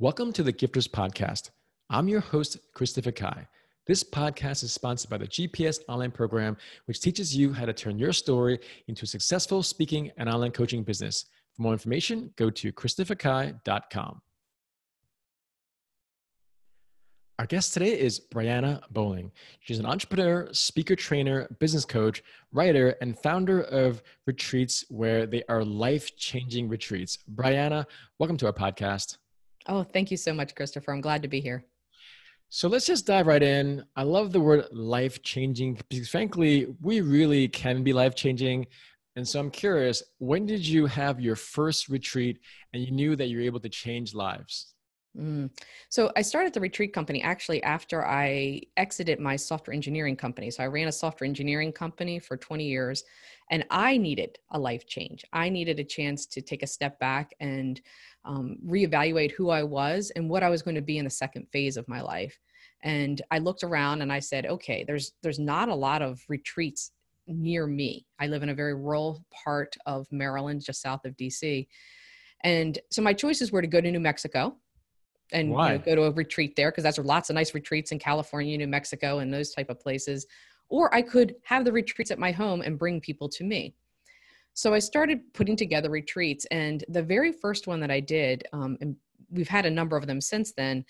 Welcome to the Gifters Podcast. I'm your host, Christopher Kai. This podcast is sponsored by the GPS online program, which teaches you how to turn your story into a successful speaking and online coaching business. For more information, go to christopherkai.com. Our guest today is Brianna Bowling. She's an entrepreneur, speaker trainer, business coach, writer, and founder of retreats where they are life changing retreats. Brianna, welcome to our podcast. Oh, thank you so much, Christopher. I'm glad to be here. So let's just dive right in. I love the word life changing because, frankly, we really can be life changing. And so I'm curious, when did you have your first retreat and you knew that you were able to change lives? Mm. So I started the retreat company actually after I exited my software engineering company. So I ran a software engineering company for 20 years and I needed a life change. I needed a chance to take a step back and um, reevaluate who I was and what I was going to be in the second phase of my life. And I looked around and I said, okay, there's there's not a lot of retreats near me. I live in a very rural part of Maryland, just south of DC. And so my choices were to go to New Mexico and you know, go to a retreat there because that's lots of nice retreats in California, New Mexico, and those type of places. Or I could have the retreats at my home and bring people to me. So I started putting together retreats, and the very first one that I did, um, and we've had a number of them since then,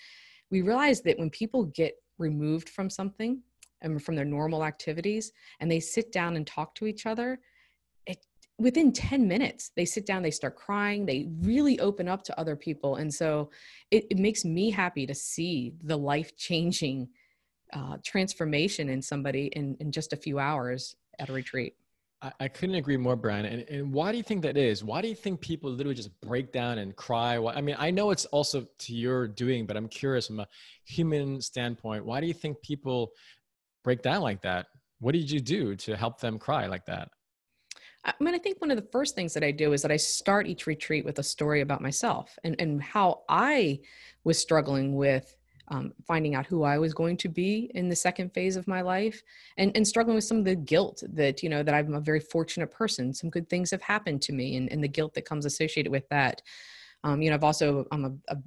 we realized that when people get removed from something and from their normal activities and they sit down and talk to each other, it, within 10 minutes, they sit down, they start crying, they really open up to other people. And so it, it makes me happy to see the life changing uh, transformation in somebody in, in just a few hours at a retreat. I, I couldn't agree more, Brian. And, and why do you think that is? Why do you think people literally just break down and cry? I mean, I know it's also to your doing, but I'm curious from a human standpoint, why do you think people break down like that? What did you do to help them cry like that? I mean, I think one of the first things that I do is that I start each retreat with a story about myself and, and how I was struggling with um, finding out who I was going to be in the second phase of my life and, and struggling with some of the guilt that, you know, that I'm a very fortunate person. Some good things have happened to me and, and the guilt that comes associated with that. Um, you know, I've also, I'm a, a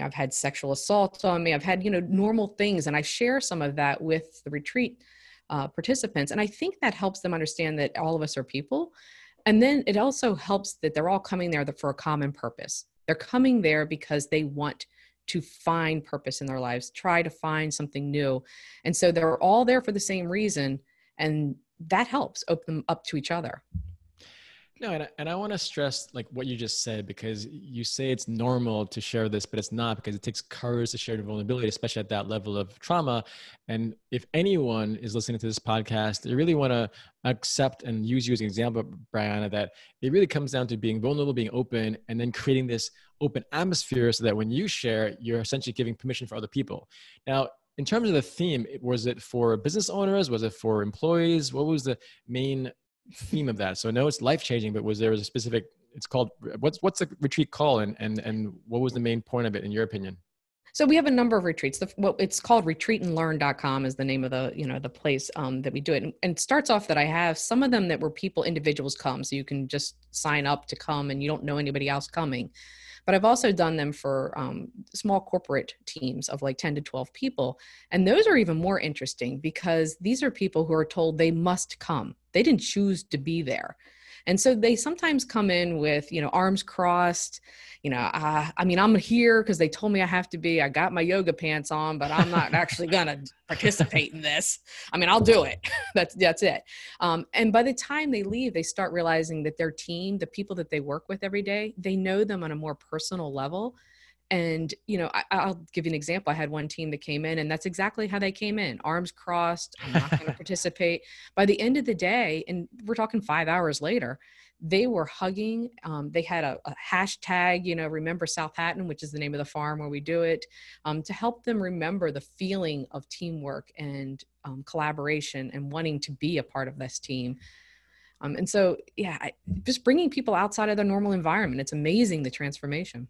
I've had sexual assault on me. I've had, you know, normal things. And I share some of that with the retreat uh, participants. And I think that helps them understand that all of us are people. And then it also helps that they're all coming there for a common purpose. They're coming there because they want to find purpose in their lives, try to find something new. And so they're all there for the same reason. And that helps open them up to each other. No, and I, and I want to stress like what you just said because you say it's normal to share this, but it's not because it takes courage to share the vulnerability, especially at that level of trauma. And if anyone is listening to this podcast, they really want to accept and use you as an example, Brianna, that it really comes down to being vulnerable, being open, and then creating this open atmosphere so that when you share, you're essentially giving permission for other people. Now, in terms of the theme, was it for business owners? Was it for employees? What was the main theme of that? So I know it's life changing, but was there a specific? It's called what's what's the retreat called, and and and what was the main point of it in your opinion? So we have a number of retreats. The, what it's called retreatandlearn.com is the name of the, you know, the place um, that we do it. And, it starts off that I have some of them that were people, individuals come. So you can just sign up to come and you don't know anybody else coming. But I've also done them for um, small corporate teams of like 10 to 12 people. And those are even more interesting because these are people who are told they must come. They didn't choose to be there. And so they sometimes come in with, you know, arms crossed, you know, uh, I mean, I'm here because they told me I have to be. I got my yoga pants on, but I'm not actually going to participate in this. I mean, I'll do it. that's that's it. Um, and by the time they leave, they start realizing that their team, the people that they work with every day, they know them on a more personal level and you know I, will give you an example. I had one team that came in and that's exactly how they came in. Arms crossed. I'm not going to participate. By the end of the day and we're talking five hours later they were hugging. Um, they had a, a, hashtag you know remember south hatton which is the name of the farm where we do it um, to help them remember the feeling of teamwork and um, collaboration and wanting to be a part of this team. Um, and so yeah I, just bringing people outside of their normal environment it's amazing the transformation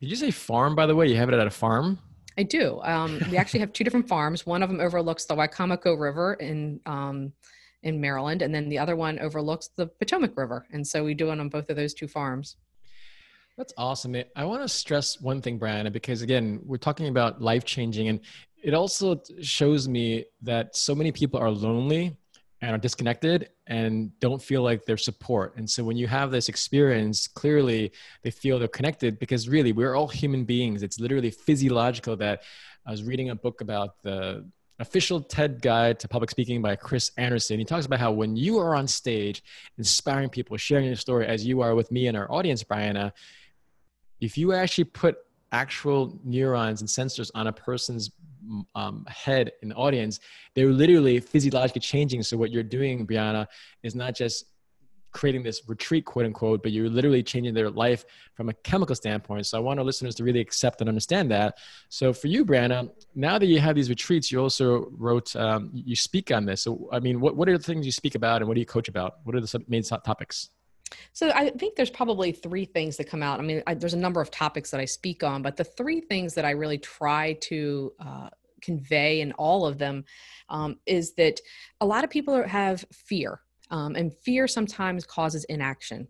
did you say farm, by the way? You have it at a farm? I do. Um, we actually have two different farms. One of them overlooks the Wicomico River in um, in Maryland, and then the other one overlooks the Potomac River. And so we do it on both of those two farms. That's awesome. I want to stress one thing, Brianna, because again, we're talking about life changing, and it also shows me that so many people are lonely and are disconnected and don't feel like their support. And so when you have this experience, clearly they feel they're connected because really we're all human beings. It's literally physiological that I was reading a book about the official TED guide to public speaking by Chris Anderson. He talks about how when you are on stage inspiring people, sharing your story as you are with me and our audience, Brianna, if you actually put actual neurons and sensors on a person's um, head in the audience, they're literally physiologically changing. So what you're doing, Brianna, is not just creating this retreat, quote unquote, but you're literally changing their life from a chemical standpoint. So I want our listeners to really accept and understand that. So for you, Brianna, now that you have these retreats, you also wrote, um, you speak on this. So, I mean, what, what are the things you speak about and what do you coach about? What are the main topics? So I think there's probably three things that come out. I mean, I, there's a number of topics that I speak on, but the three things that I really try to uh, convey in all of them um, is that a lot of people have fear, um, and fear sometimes causes inaction.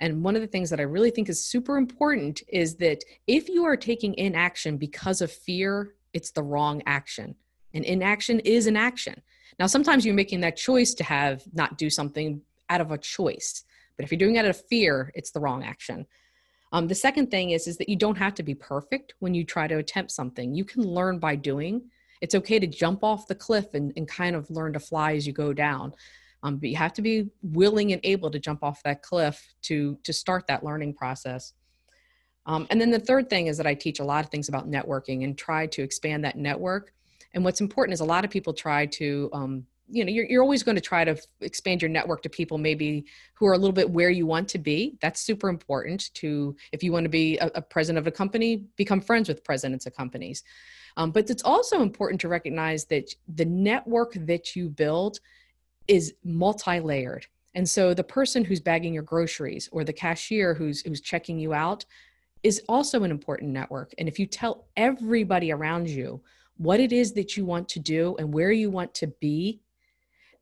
And one of the things that I really think is super important is that if you are taking inaction because of fear, it's the wrong action. And inaction is an action. Now, sometimes you're making that choice to have not do something out of a choice. But if you're doing it out of fear, it's the wrong action. Um, the second thing is, is that you don't have to be perfect when you try to attempt something. You can learn by doing. It's okay to jump off the cliff and, and kind of learn to fly as you go down. Um, but you have to be willing and able to jump off that cliff to to start that learning process. Um, and then the third thing is that I teach a lot of things about networking and try to expand that network. And what's important is a lot of people try to um, you know you're, you're always going to try to expand your network to people maybe who are a little bit where you want to be. That's super important to if you want to be a, a president of a company become friends with presidents of companies. Um, but it's also important to recognize that the network that you build is multi-layered. And so the person who's bagging your groceries or the cashier who's who's checking you out is also an important network. And if you tell everybody around you what it is that you want to do and where you want to be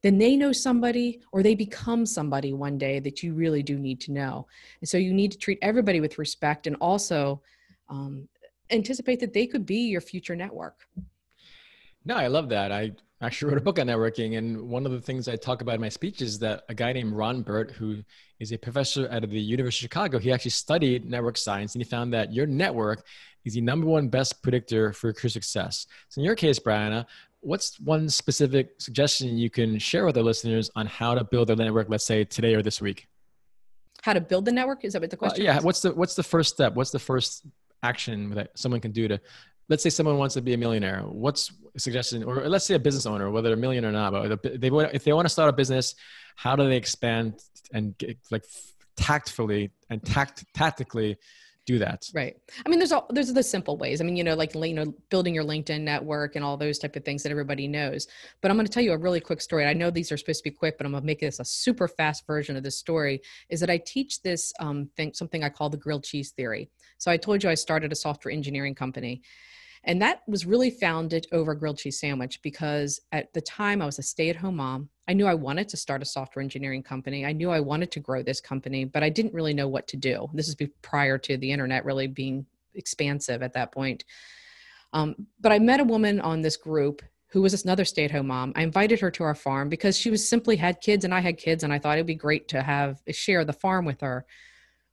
then they know somebody or they become somebody one day that you really do need to know. And so you need to treat everybody with respect and also um, anticipate that they could be your future network. No, I love that. I actually wrote a book on networking. And one of the things I talk about in my speech is that a guy named Ron Burt, who is a professor at the University of Chicago, he actually studied network science and he found that your network is the number one best predictor for career success. So in your case, Brianna, what's one specific suggestion you can share with our listeners on how to build their network, let's say today or this week? How to build the network? Is that what the question? Uh, yeah. What's the What's the first step? What's the first action that someone can do to? Let's say someone wants to be a millionaire. What's a suggestion, or let's say a business owner, whether they're a millionaire or not, but they if they want to start a business, how do they expand and get, like tactfully and tact tactically do that. Right. I mean there's all there's the simple ways. I mean you know like you know building your linkedin network and all those type of things that everybody knows. But i'm going to tell you a really quick story i know these are supposed to be quick but i'm going to make this a super fast version of this story is that i teach this um, thing something i call the grilled cheese theory. So i told you i started a software engineering company and that was really founded over grilled cheese sandwich because at the time I was a stay at home mom. I knew I wanted to start a software engineering company. I knew I wanted to grow this company, but I didn't really know what to do. This is prior to the internet really being expansive at that point. Um, but I met a woman on this group who was another stay at home mom. I invited her to our farm because she was simply had kids and I had kids, and I thought it'd be great to have share the farm with her.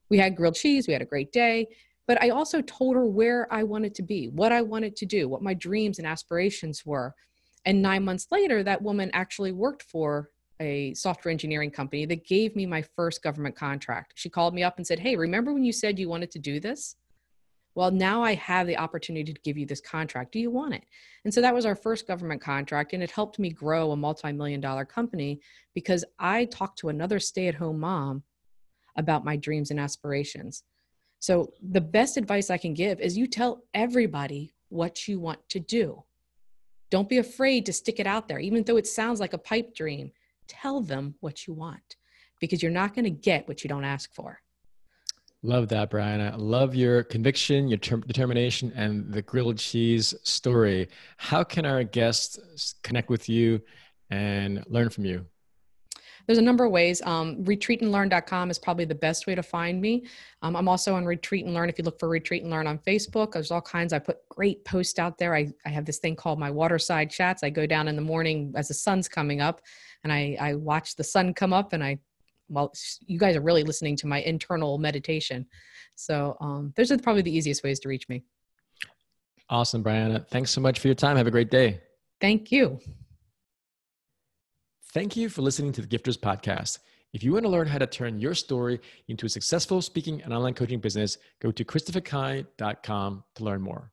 We had grilled cheese, we had a great day. But I also told her where I wanted to be, what I wanted to do, what my dreams and aspirations were. And nine months later, that woman actually worked for a software engineering company that gave me my first government contract. She called me up and said, Hey, remember when you said you wanted to do this? Well, now I have the opportunity to give you this contract. Do you want it? And so that was our first government contract, and it helped me grow a multi million dollar company because I talked to another stay at home mom about my dreams and aspirations. So, the best advice I can give is you tell everybody what you want to do. Don't be afraid to stick it out there, even though it sounds like a pipe dream. Tell them what you want because you're not going to get what you don't ask for. Love that, Brian. I love your conviction, your ter- determination, and the grilled cheese story. How can our guests connect with you and learn from you? There's a number of ways. Um, retreatandlearn.com is probably the best way to find me. Um, I'm also on Retreat and Learn. If you look for Retreat and Learn on Facebook, there's all kinds. I put great posts out there. I, I have this thing called my waterside chats. I go down in the morning as the sun's coming up and I, I watch the sun come up and I, well, you guys are really listening to my internal meditation. So um, those are probably the easiest ways to reach me. Awesome, Brianna. Thanks so much for your time. Have a great day. Thank you. Thank you for listening to the Gifters Podcast. If you want to learn how to turn your story into a successful speaking and online coaching business, go to christopherkai.com to learn more.